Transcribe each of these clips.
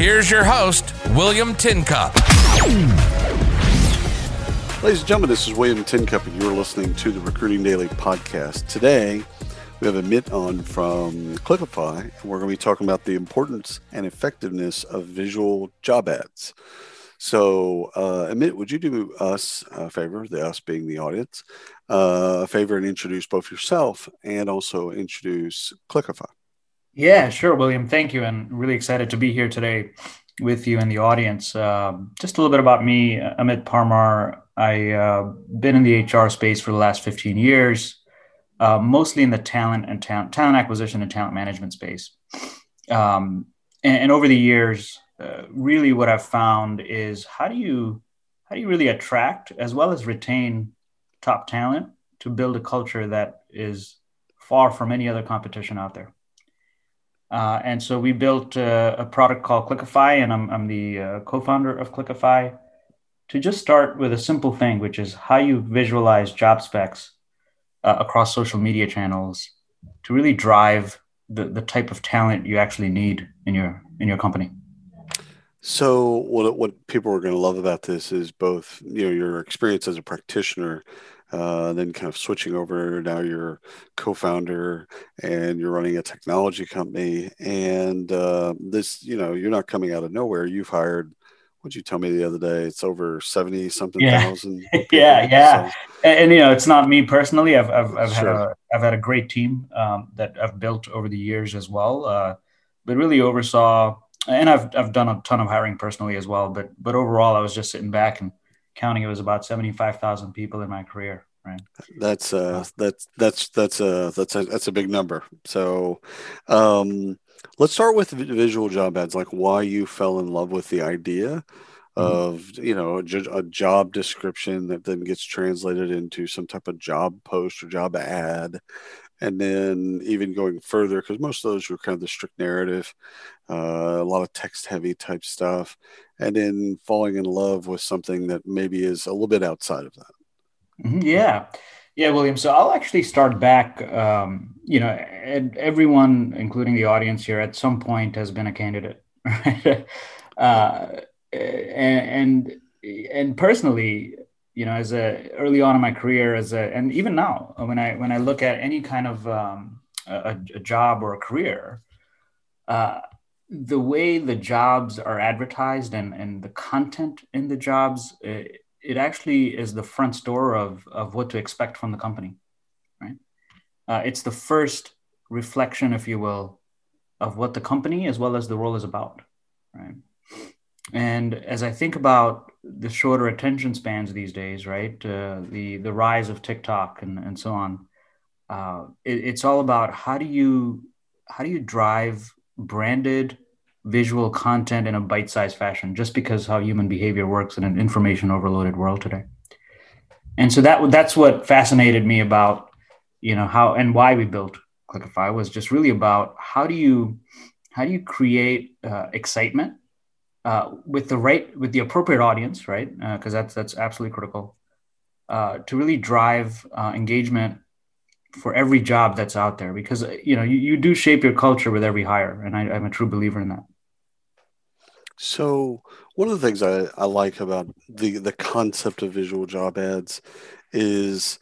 Here's your host, William Tincup. Ladies and gentlemen, this is William Tincup, and you're listening to the Recruiting Daily podcast. Today, we have Amit on from Clickify, and we're going to be talking about the importance and effectiveness of visual job ads. So, uh, Amit, would you do us a favor, the us being the audience, uh, a favor and introduce both yourself and also introduce Clickify? Yeah, sure, William. Thank you. And really excited to be here today with you and the audience. Um, just a little bit about me, Amit Parmar. I've uh, been in the HR space for the last 15 years, uh, mostly in the talent and talent, talent acquisition and talent management space. Um, and, and, over the years, uh, really what I've found is how do you how do you really attract as well as retain top talent to build a culture that is far from any other competition out there. Uh, and so we built uh, a product called Clickify, and I'm, I'm the uh, co-founder of Clickify, To just start with a simple thing, which is how you visualize job specs uh, across social media channels to really drive the, the type of talent you actually need in your in your company. So what what people are going to love about this is both you know your experience as a practitioner uh, then kind of switching over. Now you're co-founder and you're running a technology company. And uh, this, you know, you're not coming out of nowhere. You've hired. What'd you tell me the other day? It's over seventy something yeah. thousand. yeah, yeah. So. And, and, you know, it's not me personally. I've I've, I've sure. had a I've had a great team um, that I've built over the years as well. Uh, but really oversaw, and I've I've done a ton of hiring personally as well. But but overall, I was just sitting back and counting, it was about 75,000 people in my career. Right. That's uh that's that's that's a that's a that's a big number. So um let's start with visual job ads like why you fell in love with the idea mm-hmm. of you know a, a, job description that then gets translated into some type of job post or job ad and then even going further because most of those were kind of the strict narrative uh, a lot of text heavy type stuff and then falling in love with something that maybe is a little bit outside of that mm-hmm. yeah yeah william so i'll actually start back um, you know and everyone including the audience here at some point has been a candidate right uh, and, and and personally you know as a early on in my career as a and even now when i when i look at any kind of um, a, a, job or a career uh, the way the jobs are advertised and, and the content in the jobs, it, it actually is the front door of, of what to expect from the company, right? Uh, it's the first reflection, if you will, of what the company as well as the role is about, right? And as I think about the shorter attention spans these days, right, uh, the the rise of TikTok and, and so on, uh, it, it's all about how do you how do you drive branded visual content in a bite-sized fashion just because how human behavior works in an information overloaded world today? And so that that's what fascinated me about you know how and why we built clickify was just really about how do you how do you create uh, excitement uh, with the right with the appropriate audience right? Because uh, that's that's absolutely critical uh, to really drive uh, engagement for every job that's out there. Because you know you, you do shape your culture with every hire and I, i'm a true believer in that. So one of the things I, I like about the the concept of visual job ads is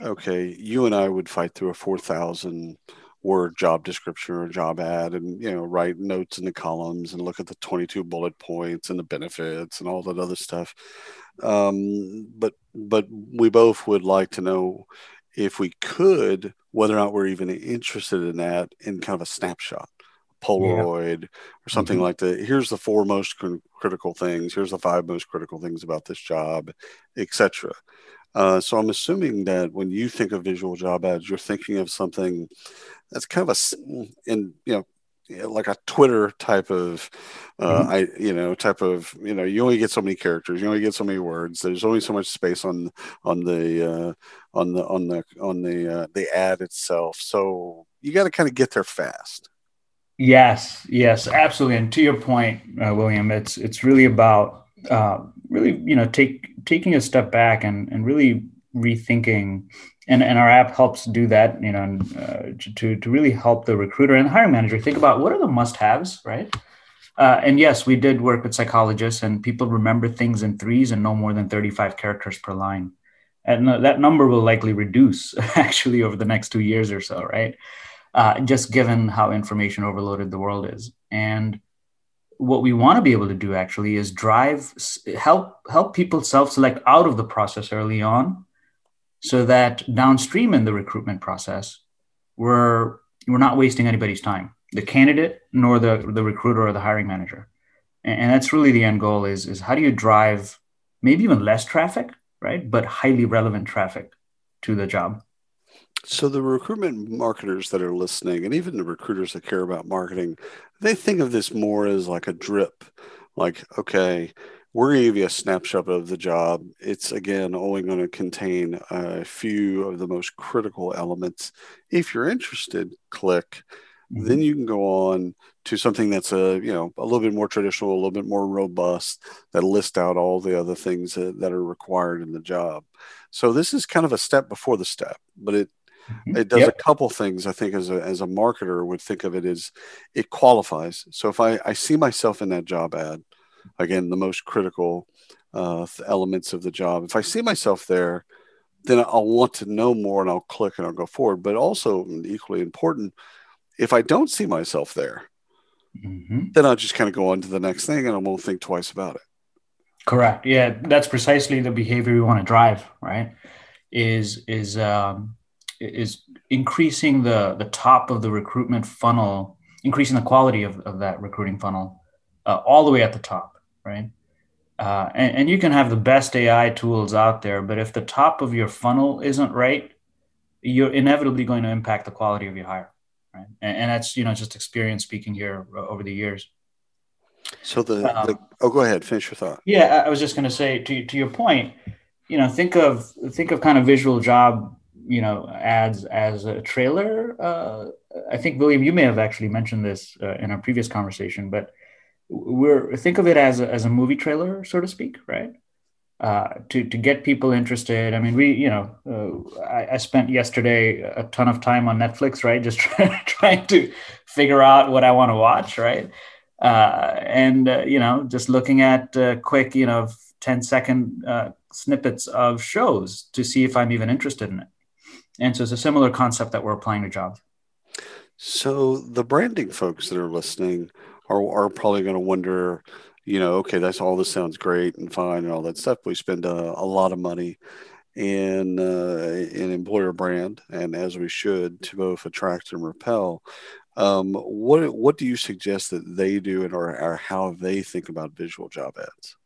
okay, you and I would fight through a four thousand word job description or job ad and you know write notes in the columns and look at the 22 bullet points and the benefits and all that other stuff um, but but we both would like to know if we could whether or not we're even interested in that in kind of a snapshot Polaroid yeah. or something mm-hmm. like that. Here's the four most cr- critical things. Here's the five most critical things about this job, etc. Uh, so I'm assuming that when you think of visual job ads, you're thinking of something that's kind of a, and you know, like a Twitter type of, uh, mm-hmm. I you know type of you know you only get so many characters, you only get so many words. There's only so much space on on the uh, on the on the on the uh, the ad itself. So you got to kind of get there fast. Yes, yes, absolutely. And to your point, uh, William, it's it's really about uh, really you know take taking a step back and and really rethinking. And, and our app helps do that you know uh, to, to really help the recruiter and hiring manager think about what are the must-haves right? Uh, and yes we did work with psychologists and people remember things in threes and no more than 35 characters per line. And that number will likely reduce actually over the next two years or so right? Uh, just given how information overloaded the world is. And what we want to be able to do actually is drive help help people self-select out of the process early on so that downstream in the recruitment process, we're we're not wasting anybody's time, the candidate nor the the recruiter or the hiring manager. And, and that's really the end goal is is how do you drive maybe even less traffic, right? But highly relevant traffic to the job. So the recruitment marketers that are listening, and even the recruiters that care about marketing, they think of this more as like a drip. Like, okay, we're going to give you a snapshot of the job. It's again only going to contain a few of the most critical elements. If you're interested, click. Mm-hmm. Then you can go on to something that's a you know a little bit more traditional, a little bit more robust that list out all the other things that, that are required in the job. So this is kind of a step before the step, but it mm-hmm. it does yep. a couple things. I think as a as a marketer would think of it as it qualifies. So if I I see myself in that job ad again the most critical uh, elements of the job. If I see myself there, then I'll want to know more and I'll click and I'll go forward. But also, equally important, if I don't see myself there, mm-hmm. then I'll just kind of go on to the next thing and I won't think twice about it. Correct. Yeah, that's precisely the behavior we want to drive. Right? Is is um, is increasing the the top of the recruitment funnel, increasing the quality of, of that recruiting funnel, uh, all the way at the top right? Uh, and, and you can have the best AI tools out there, but if the top of your funnel isn't right, you're inevitably going to impact the quality of your hire, right? And, and that's you know just experience speaking here over the years. So the, um, the oh, go ahead, finish your thought. Yeah, I was just going to say to to your point, you know, think of think of kind of visual job, you know, ads as a trailer. Uh, I think William, you may have actually mentioned this uh, in our previous conversation, but we're think of it as a, as a movie trailer, so to speak, right? Uh, to to get people interested. I mean, we you know, uh, I, I, spent yesterday a ton of time on Netflix, right? Just trying trying to figure out what I want to watch, right? Uh, and uh, you know, just looking at uh, quick, you know, 10 second uh, snippets of shows to see if I'm even interested in it. And so it's a similar concept that we're applying to jobs. So the branding folks that are listening are, are probably going to wonder, you know, okay, that's all this sounds great and fine and all that stuff. We spend a, a lot of money in uh, in employer brand, and as we should, to both attract and repel. Um, what what do you suggest that they do, and or, or how they think about visual job ads?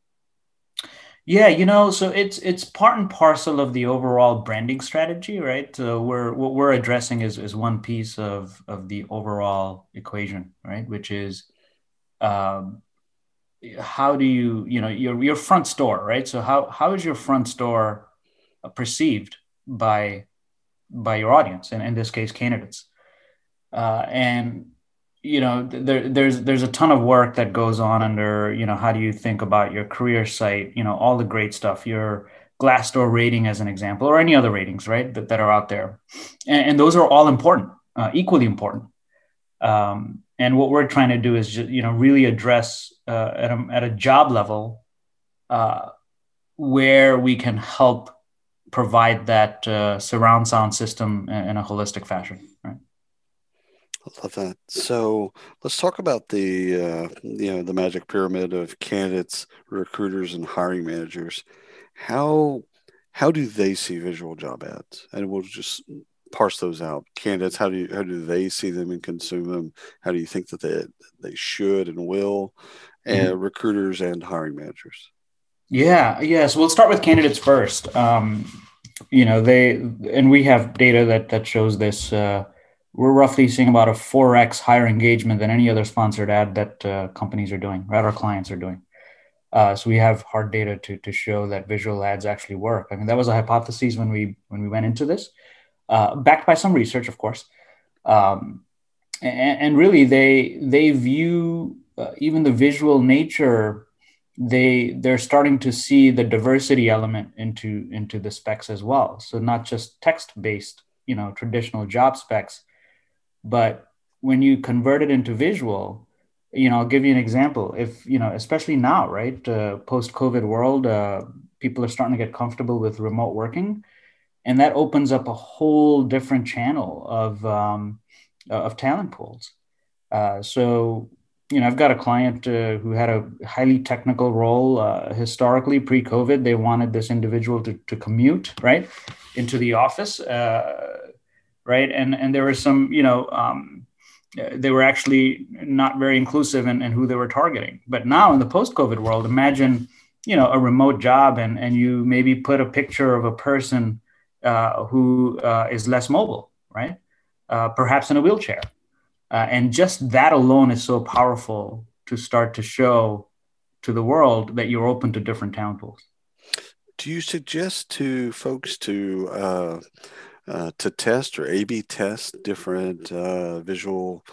Yeah, you know, so it's it's part and parcel of the overall branding strategy, right? So we're what we're addressing is is one piece of of the overall equation, right? Which is um, how do you you know your your front store right? So how how is your front store perceived by by your audience and in this case candidates? Uh, and you know there, there's there's a ton of work that goes on under you know how do you think about your career site you know all the great stuff your glassdoor rating as an example or any other ratings right that, that are out there. And, and those are all important uh, equally important. Um, and what we're trying to do is just, you know really address uh, at, a, at a job level uh, where we can help provide that uh, surround sound system in a holistic fashion I love that. So let's talk about the uh, you know the magic pyramid of candidates, recruiters, and hiring managers. How how do they see visual job ads? And we'll just parse those out? Candidates, how do you how do they see them and consume them? How do you think that they they should and will? And mm-hmm. recruiters and hiring managers. Yeah, yes. We'll start with candidates first. Um, you know, they and we have data that that shows this. Uh, we're roughly seeing about a 4x higher engagement than any other sponsored ad that uh, companies are doing, right? Our clients are doing. Uh, so we have hard data to, to show that visual ads actually work. I mean, that was a hypothesis when we when we went into this, uh, backed by some research, of course. Um, and, and, really, they they view uh, even the visual nature. They they're starting to see the diversity element into into the specs as well. So not just text based, you know, traditional job specs, but when you convert it into visual, you know, I'll give you an example. If, you know, especially now, right, uh, post COVID world, uh, people are starting to get comfortable with remote working. And that opens up a whole different channel of, um, of talent pools. Uh, so, you know, I've got a client uh, who had a highly technical role uh, historically pre COVID. They wanted this individual to, to commute, right, into the office, uh, right? And, and there were some, you know, um, they were actually not very inclusive in, in who they were targeting. But now in the post-COVID world, imagine you know a remote job and and you maybe put a picture of a person uh, who uh, is less mobile, right? Uh, perhaps in a wheelchair, uh, and just that alone is so powerful to start to show to the world that you're open to different talent pools. Do you suggest to folks to uh, uh, to test or A/B test different uh, visual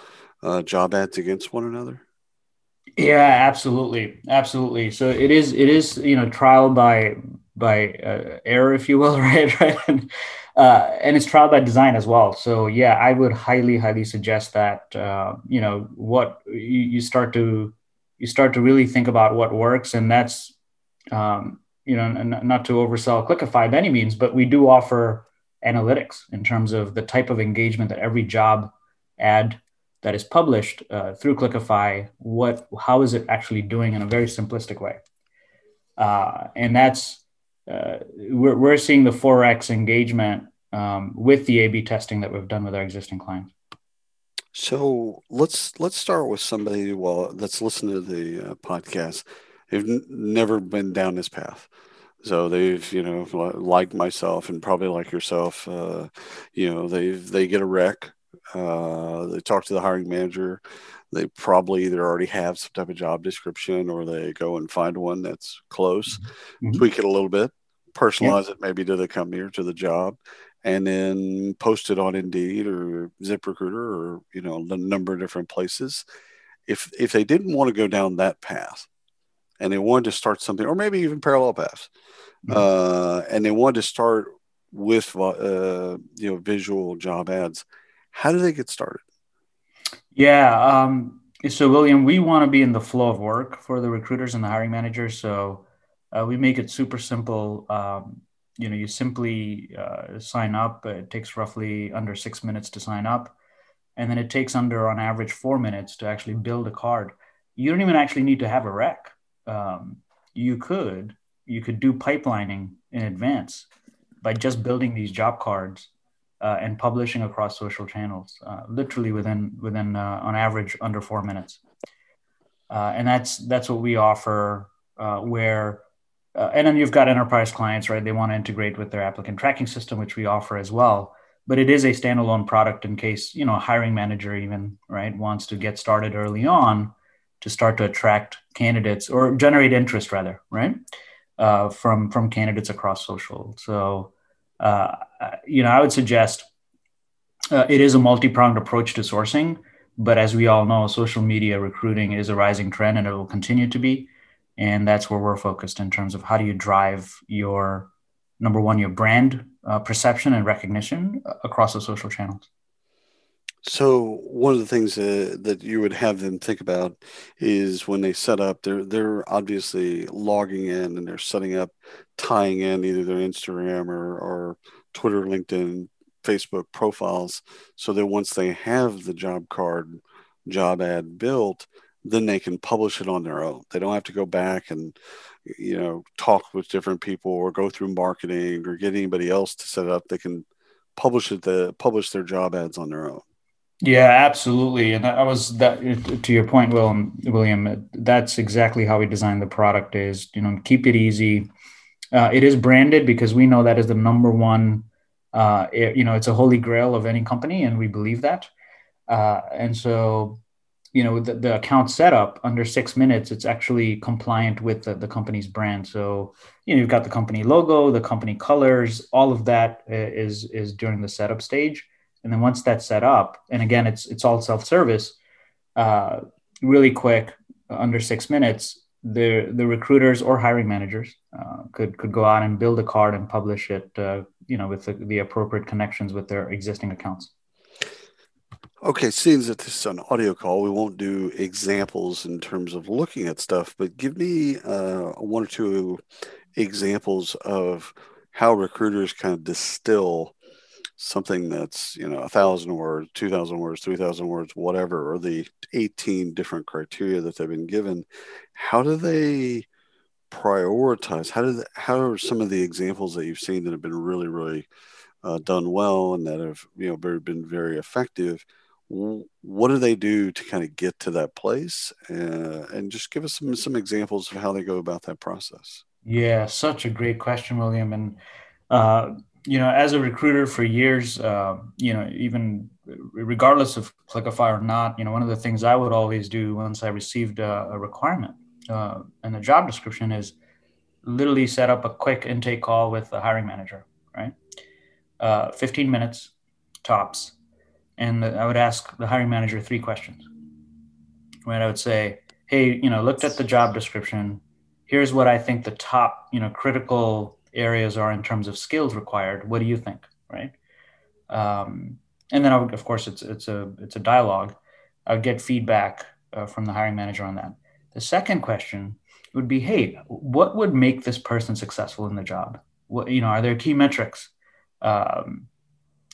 uh, job ads against one another? Yeah, absolutely, absolutely. So it is it is you know trial by by uh, error, if you will, right? right. And, uh, and it's trial by design as well. So yeah, I would highly, highly suggest that uh, you know what you, you, start to you start to really think about what works, and that's um, you know not to oversell Clickify by any means, but we do offer analytics in terms of the type of engagement that every job ad that is published uh, through Clickify, what how is it actually doing in a very simplistic way? Uh, and that's uh, we're, we're seeing the 4x engagement um, with the A/B testing that we've done with our existing clients. So let's let's start with somebody well that's listening to the uh, podcast. They've n- never been down this path. So they've, you know, like myself and probably like yourself, uh, you know, they they get a rec. Uh, they talk to the hiring manager. They probably either already have some type of job description or they go and find one that's close, mm-hmm. tweak it a little bit, personalize yeah. it maybe to the company or to the job, and then post it on Indeed or ZipRecruiter or you know a number of different places. If if they didn't want to go down that path, and they wanted to start something, or maybe even parallel paths, mm-hmm. uh, and they wanted to start with uh, you know visual job ads. How do they get started? Yeah, um, so William, we want to be in the flow of work for the recruiters and the hiring managers. So uh, we make it super simple. Um, you know, you simply uh, sign up. It takes roughly under six minutes to sign up, and then it takes under, on average, four minutes to actually build a card. You don't even actually need to have a rec um, you could you could do pipelining in advance by just building these job cards uh, and publishing across social channels, uh, literally within within uh, on average under four minutes. Uh, and that's that's what we offer. Where uh, and then you've got enterprise clients, right? They want to integrate with their applicant tracking system, which we offer as well. But it is a standalone product in case you know a hiring manager even right wants to get started early on to start to attract candidates or generate interest rather right uh, from from candidates across social so uh, you know i would suggest uh, it is a multi-pronged approach to sourcing but as we all know social media recruiting is a rising trend and it will continue to be and that's where we're focused in terms of how do you drive your number one your brand uh, perception and recognition across the social channels. So one of the things uh, that you would have them think about is when they set up, they're they're obviously logging in and they're setting up, tying in either their Instagram or, or Twitter, LinkedIn, Facebook profiles, so that once they have the job card, job ad built, then they can publish it on their own. They don't have to go back and you know talk with different people or go through marketing or get anybody else to set up. They can publish it the publish their job ads on their own. Yeah, absolutely. And I was that to your point, William. William, that's exactly how we designed the product. Is you know keep it easy. Uh, it is branded because we know that is the number one Uh, it, you know, it's a holy grail of any company, and we believe that. Uh, and so, you know, the, the account setup under six minutes, it's actually compliant with the, the company's brand. So, you know, you've got the company logo, the company colors, all of that uh, is is during the setup stage. And then once that's set up, and again, it's it's all self service, uh, really quick, under six minutes, the the recruiters or hiring managers uh, could could go out and build a card and publish it, uh, you know, with the, the appropriate connections with their existing accounts. Okay, seeing that this is an audio call, we won't do examples in terms of looking at stuff, but give me uh, one or two examples of how recruiters kind of distill something that's you know a thousand words, two thousand words, three thousand words, whatever, or the eighteen different criteria that they've been given. How do they prioritize? How do they, how are some of the examples that you've seen that have been really really uh, done well and that have you know been very effective? What do they do to kind of get to that place? Uh, and just give us some some examples of how they go about that process. Yeah such a great question william. And uh, you know as a recruiter for years uh, you know even regardless of Clickify or not you know one of the things i would always do once i received a, a requirement uh, and the job description is literally set up a quick intake call with the hiring manager right? Uh, 15 minutes tops and I would ask the hiring manager three questions. Right, I would say, "Hey, you know, looked at the job description. Here's what I think the top, you know, critical areas are in terms of skills required. What do you think?" Right, um, and then I would, of course, it's it's a it's a dialogue. I would get feedback uh, from the hiring manager on that. The second question would be, "Hey, what would make this person successful in the job? What you know, are there key metrics?" Um,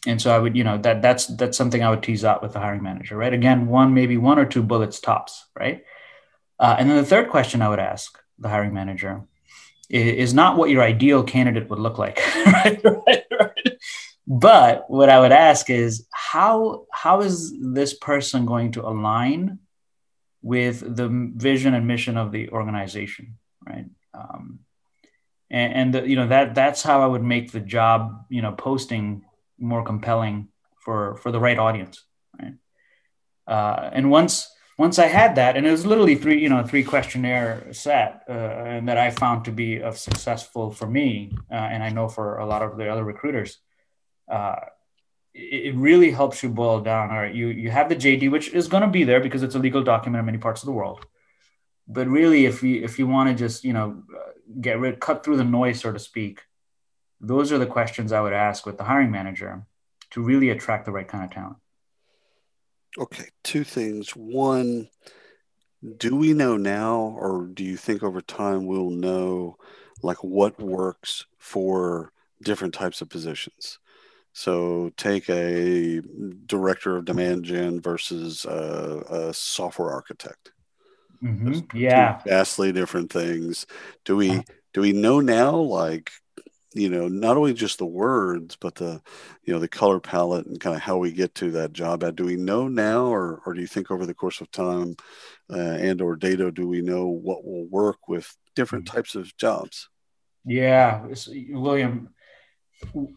and so I would, you know, that that's that's something I would tease out with the hiring manager, right? Again, one maybe one or two bullets tops, right? Uh, and then the third question I would ask the hiring manager is, not what your ideal candidate would look like, right? right, right? But what I would ask is how how is this person going to align with the vision and mission of the organization, right? Um, and, and the, you know that that's how I would make the job, you know, posting more compelling for for the right audience right? Uh, and once once i had that and it was literally three you know three questionnaire set uh, and that i found to be of successful for me uh, and i know for a lot of the other recruiters uh, it, it really helps you boil down. All right you you have the jd which is going to be there because it's a legal document in many parts of the world. But really if you if you want to just you know get rid cut through the noise so to speak those are the questions I would ask with the hiring manager to really attract the right kind of talent. Okay, two things. One, do we know now, or do you think over time we'll know like what works for different types of positions? So take a director of demand gen versus a, a software architect. Mm-hmm. Yeah, vastly different things. Do we do we know now like you know not only just the words but the you know the color palette and kind of how we get to that job ad do we know now or, or do you think over the course of time uh, and or data do we know what will work with different mm-hmm. types of jobs yeah william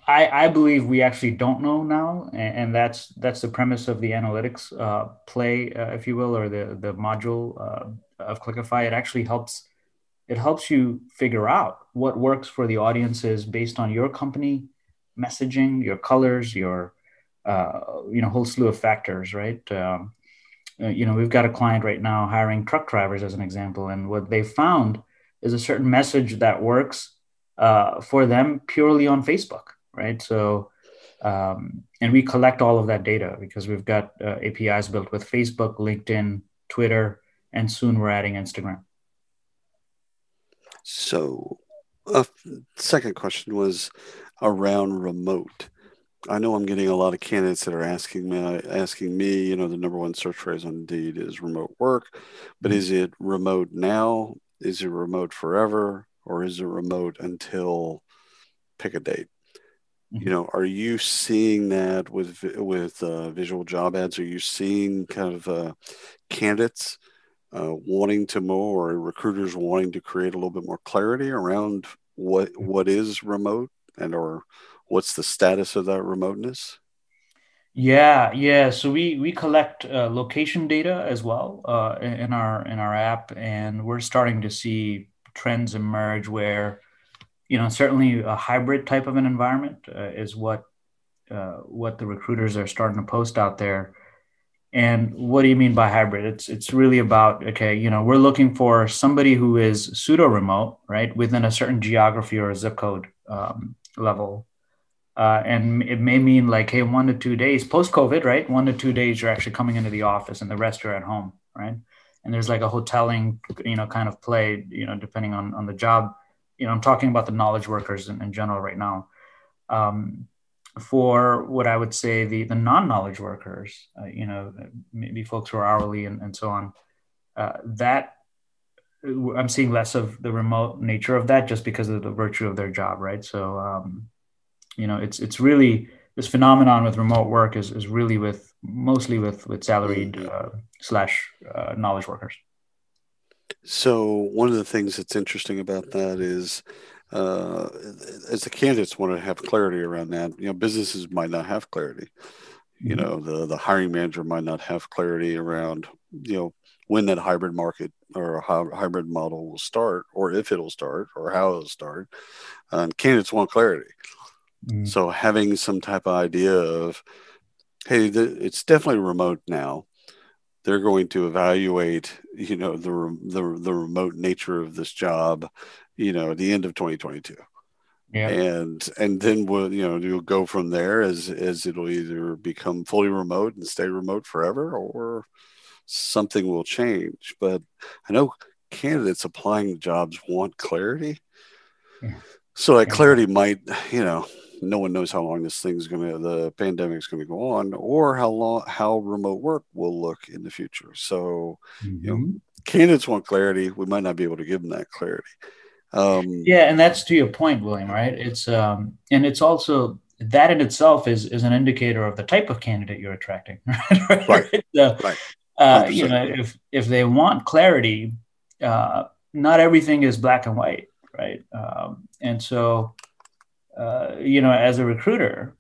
I, I believe we actually don't know now, and, and that's that's the premise of the analytics uh, play, uh, if you will, or the the module uh, of Clickify. It actually helps it helps you figure out what works for the audiences based on your company messaging your colors your uh, you know whole slew of factors right? Um, uh, you know we've got a client right now hiring truck drivers as an example and what they found is a certain message that works uh, for them purely on facebook right? So um, and we collect all of that data because we've got uh, apis built with facebook linkedin twitter and soon we're adding instagram so, a second question was around remote. I know I'm getting a lot of candidates that are asking me, asking me, you know, the number one search phrase on Indeed is remote work, but mm-hmm. is it remote now? Is it remote forever, or is it remote until pick a date? Mm-hmm. You know, are you seeing that with with uh, visual job ads? Are you seeing kind of uh, candidates uh, wanting to more or recruiters wanting to create a little bit more clarity around what what is remote and or what's the status of that remoteness? Yeah, yeah. So we we collect uh, location data as well uh, in our in our app, and we're starting to see trends emerge where, you know, certainly a hybrid type of an environment uh, is what uh, what the recruiters are starting to post out there. And what do you mean by hybrid? It's it's really about okay, you know, we're looking for somebody who is pseudo remote, right, within a certain geography or zip code um, level uh, and it may mean like, hey, one to two days post COVID, right? One to two days you're actually coming into the office, and the rest you're at home, right? And there's like a hoteling, you know, kind of play, you know, depending on on the job. You know, I'm talking about the knowledge workers in, in general right now. Um, for what I would say the the non-knowledge workers, uh, you know, maybe folks who are hourly and, and so on, uh, that I'm seeing less of the remote nature of that just because of the virtue of their job, right? So um, you know it's it's really this phenomenon with remote work is, is really with mostly with with salaried mm-hmm. uh, slash uh, knowledge workers so one of the things that's interesting about that is uh, as the candidates want to have clarity around that you know businesses might not have clarity you mm-hmm. know the the hiring manager might not have clarity around you know when that hybrid market or hybrid model will start or if it'll start or how it'll start and candidates want clarity Mm. So having some type of idea of, hey, the, it's definitely remote now. They're going to evaluate, you know, the, the the remote nature of this job, you know, at the end of 2022. Yeah. And and then we'll you know you'll go from there as as it'll either become fully remote and stay remote forever or something will change. But I know candidates applying jobs want clarity. Yeah. So that clarity might, you know, no one knows how long this thing's going to the pandemic's going to go on or how long how remote work will look in the future so mm-hmm. you know mm-hmm. candidates want clarity we might not be able to give them that clarity um, yeah and that's to your point william right? It's um, and it's also that in itself is is an indicator of the type of candidate you're attracting right? Right, so, right. Uh, you know if if they want clarity uh, not everything is black and white right? Um, and so uh, you know, as a recruiter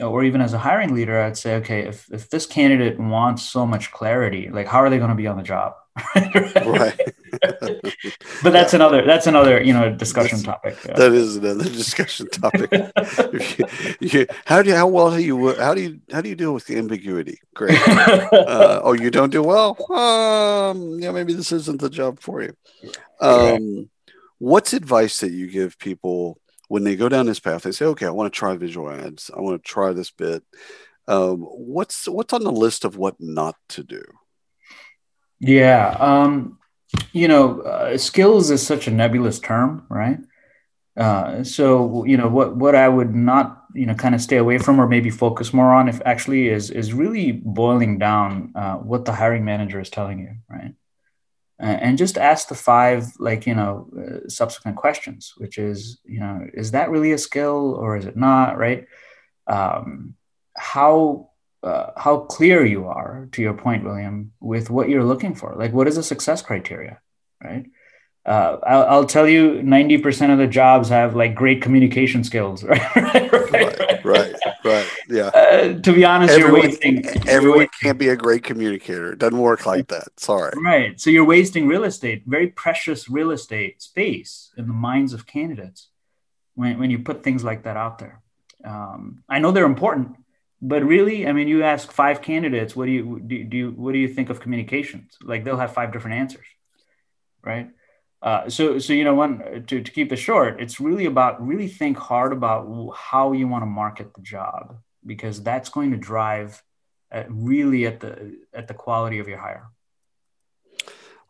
or even as a hiring leader, I'd say, okay, if, if this candidate wants so much clarity, like how are they going to be on the job? right. but that's yeah. another that's another you know discussion that's, topic. Yeah. That is another discussion topic. you, you, how do you, how well do you how do you how do you deal with the ambiguity? Great. Uh, oh, you don't do well. Um, yeah, maybe this isn't the job for you. Um, what's advice that you give people when they go down this path, they say, okay, I want to try visual ads. I want to try this bit. Um, what's what's on the list of what not to do? Yeah, um, you know, uh, skills is such a nebulous term, right? Uh, so you know what what I would not you know kind of stay away from or maybe focus more on if actually is is really boiling down uh, what the hiring manager is telling you, right? And just ask the five like you know uh, subsequent questions which is you know is that really a skill or is it not right? Um, how uh, how clear you are to your point william with what you're looking for. Like what is a success criteria right? Uh, I'll, I'll, tell you 90% of the jobs have like great communication skills right right, right, right, right. Yeah. Uh, to be honest everyone, you're wasting everyone can't be a great communicator. It doesn't work like that. Sorry. Right. So you're wasting real estate very precious real estate space in the minds of candidates when, when you put things like that out there. Um, i know they're important but really i mean you ask five candidates what do you do, do you what do you think of communications? Like they'll have five different answers right? Uh, so, so you know, one to, to keep it short, it's really about really think hard about how you want to market the job because that's going to drive at really at the at the quality of your hire.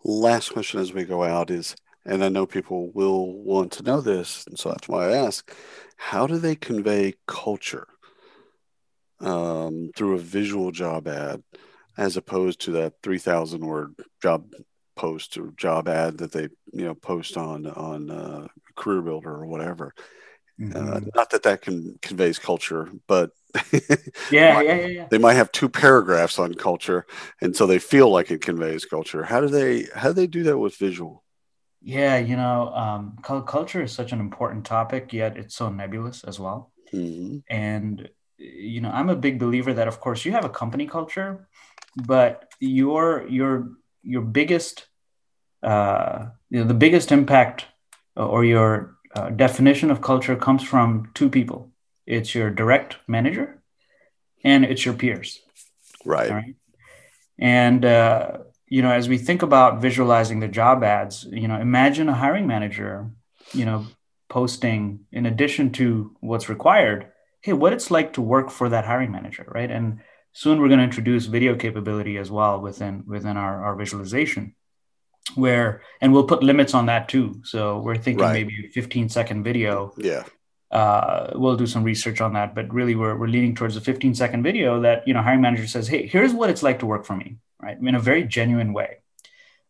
Last question as we go out is, and I know people will want to know this, and so that's why I ask: How do they convey culture um, through a visual job ad, as opposed to that three thousand word job post or job ad that they you know post on on uh, career builder or whatever uh, mm-hmm. uh, not that that can conveys culture but yeah, might, yeah, yeah, yeah, they might have two paragraphs on culture and so they feel like it conveys culture how do they how do they do that with visual yeah you know um, culture is such an important topic yet it's so nebulous as well Mm-hmm. And you know, I'm a big believer that, of course, you have a company culture, but your your your biggest, uh, you know, the biggest impact or your uh, definition of culture comes from two people. It's your direct manager, and it's your peers. Right. right? And uh, you know, as we think about visualizing the job ads, you know, imagine a hiring manager, you know, posting in addition to what's required hey what it's like to work for that hiring manager right and soon we're going to introduce video capability as well within within our, our visualization where and we'll put limits on that too so we're thinking right. maybe 15 second video yeah uh, we'll do some research on that but really we're, we're leaning towards a 15 second video that you know hiring manager says hey here's what it's like to work for me right in a very genuine way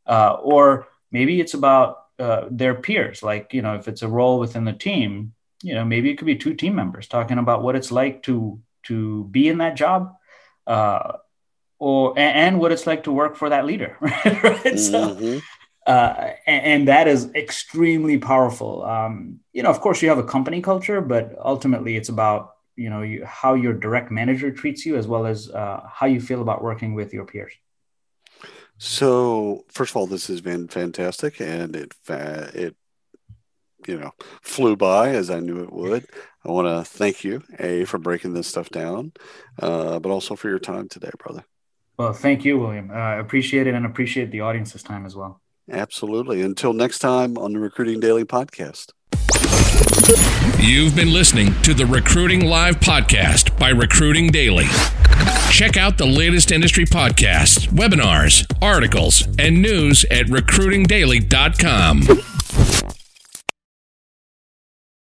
uh, or maybe it's about uh, their peers. Like, you know, if it's a role within the team, you know, maybe it could be two team members talking about what it's like to to be in that job, uh, or and, what it's like to work for that leader, right? Mm-hmm. So, uh, and, and, that is extremely powerful. Um, you know, of course, you have a company culture, but ultimately, it's about you know you, how your direct manager treats you, as well as uh, how you feel about working with your peers. So, first of all, this has been fantastic, and it it you know flew by as I knew it would. I want to thank you, a, for breaking this stuff down, uh, but also for your time today, brother. Well, thank you, William. I uh, appreciate it, and appreciate the audience's time as well. Absolutely. Until next time on the Recruiting Daily podcast. You've been listening to the Recruiting Live podcast by Recruiting Daily. Check out the latest industry podcasts, webinars, articles, and news at recruitingdaily.com.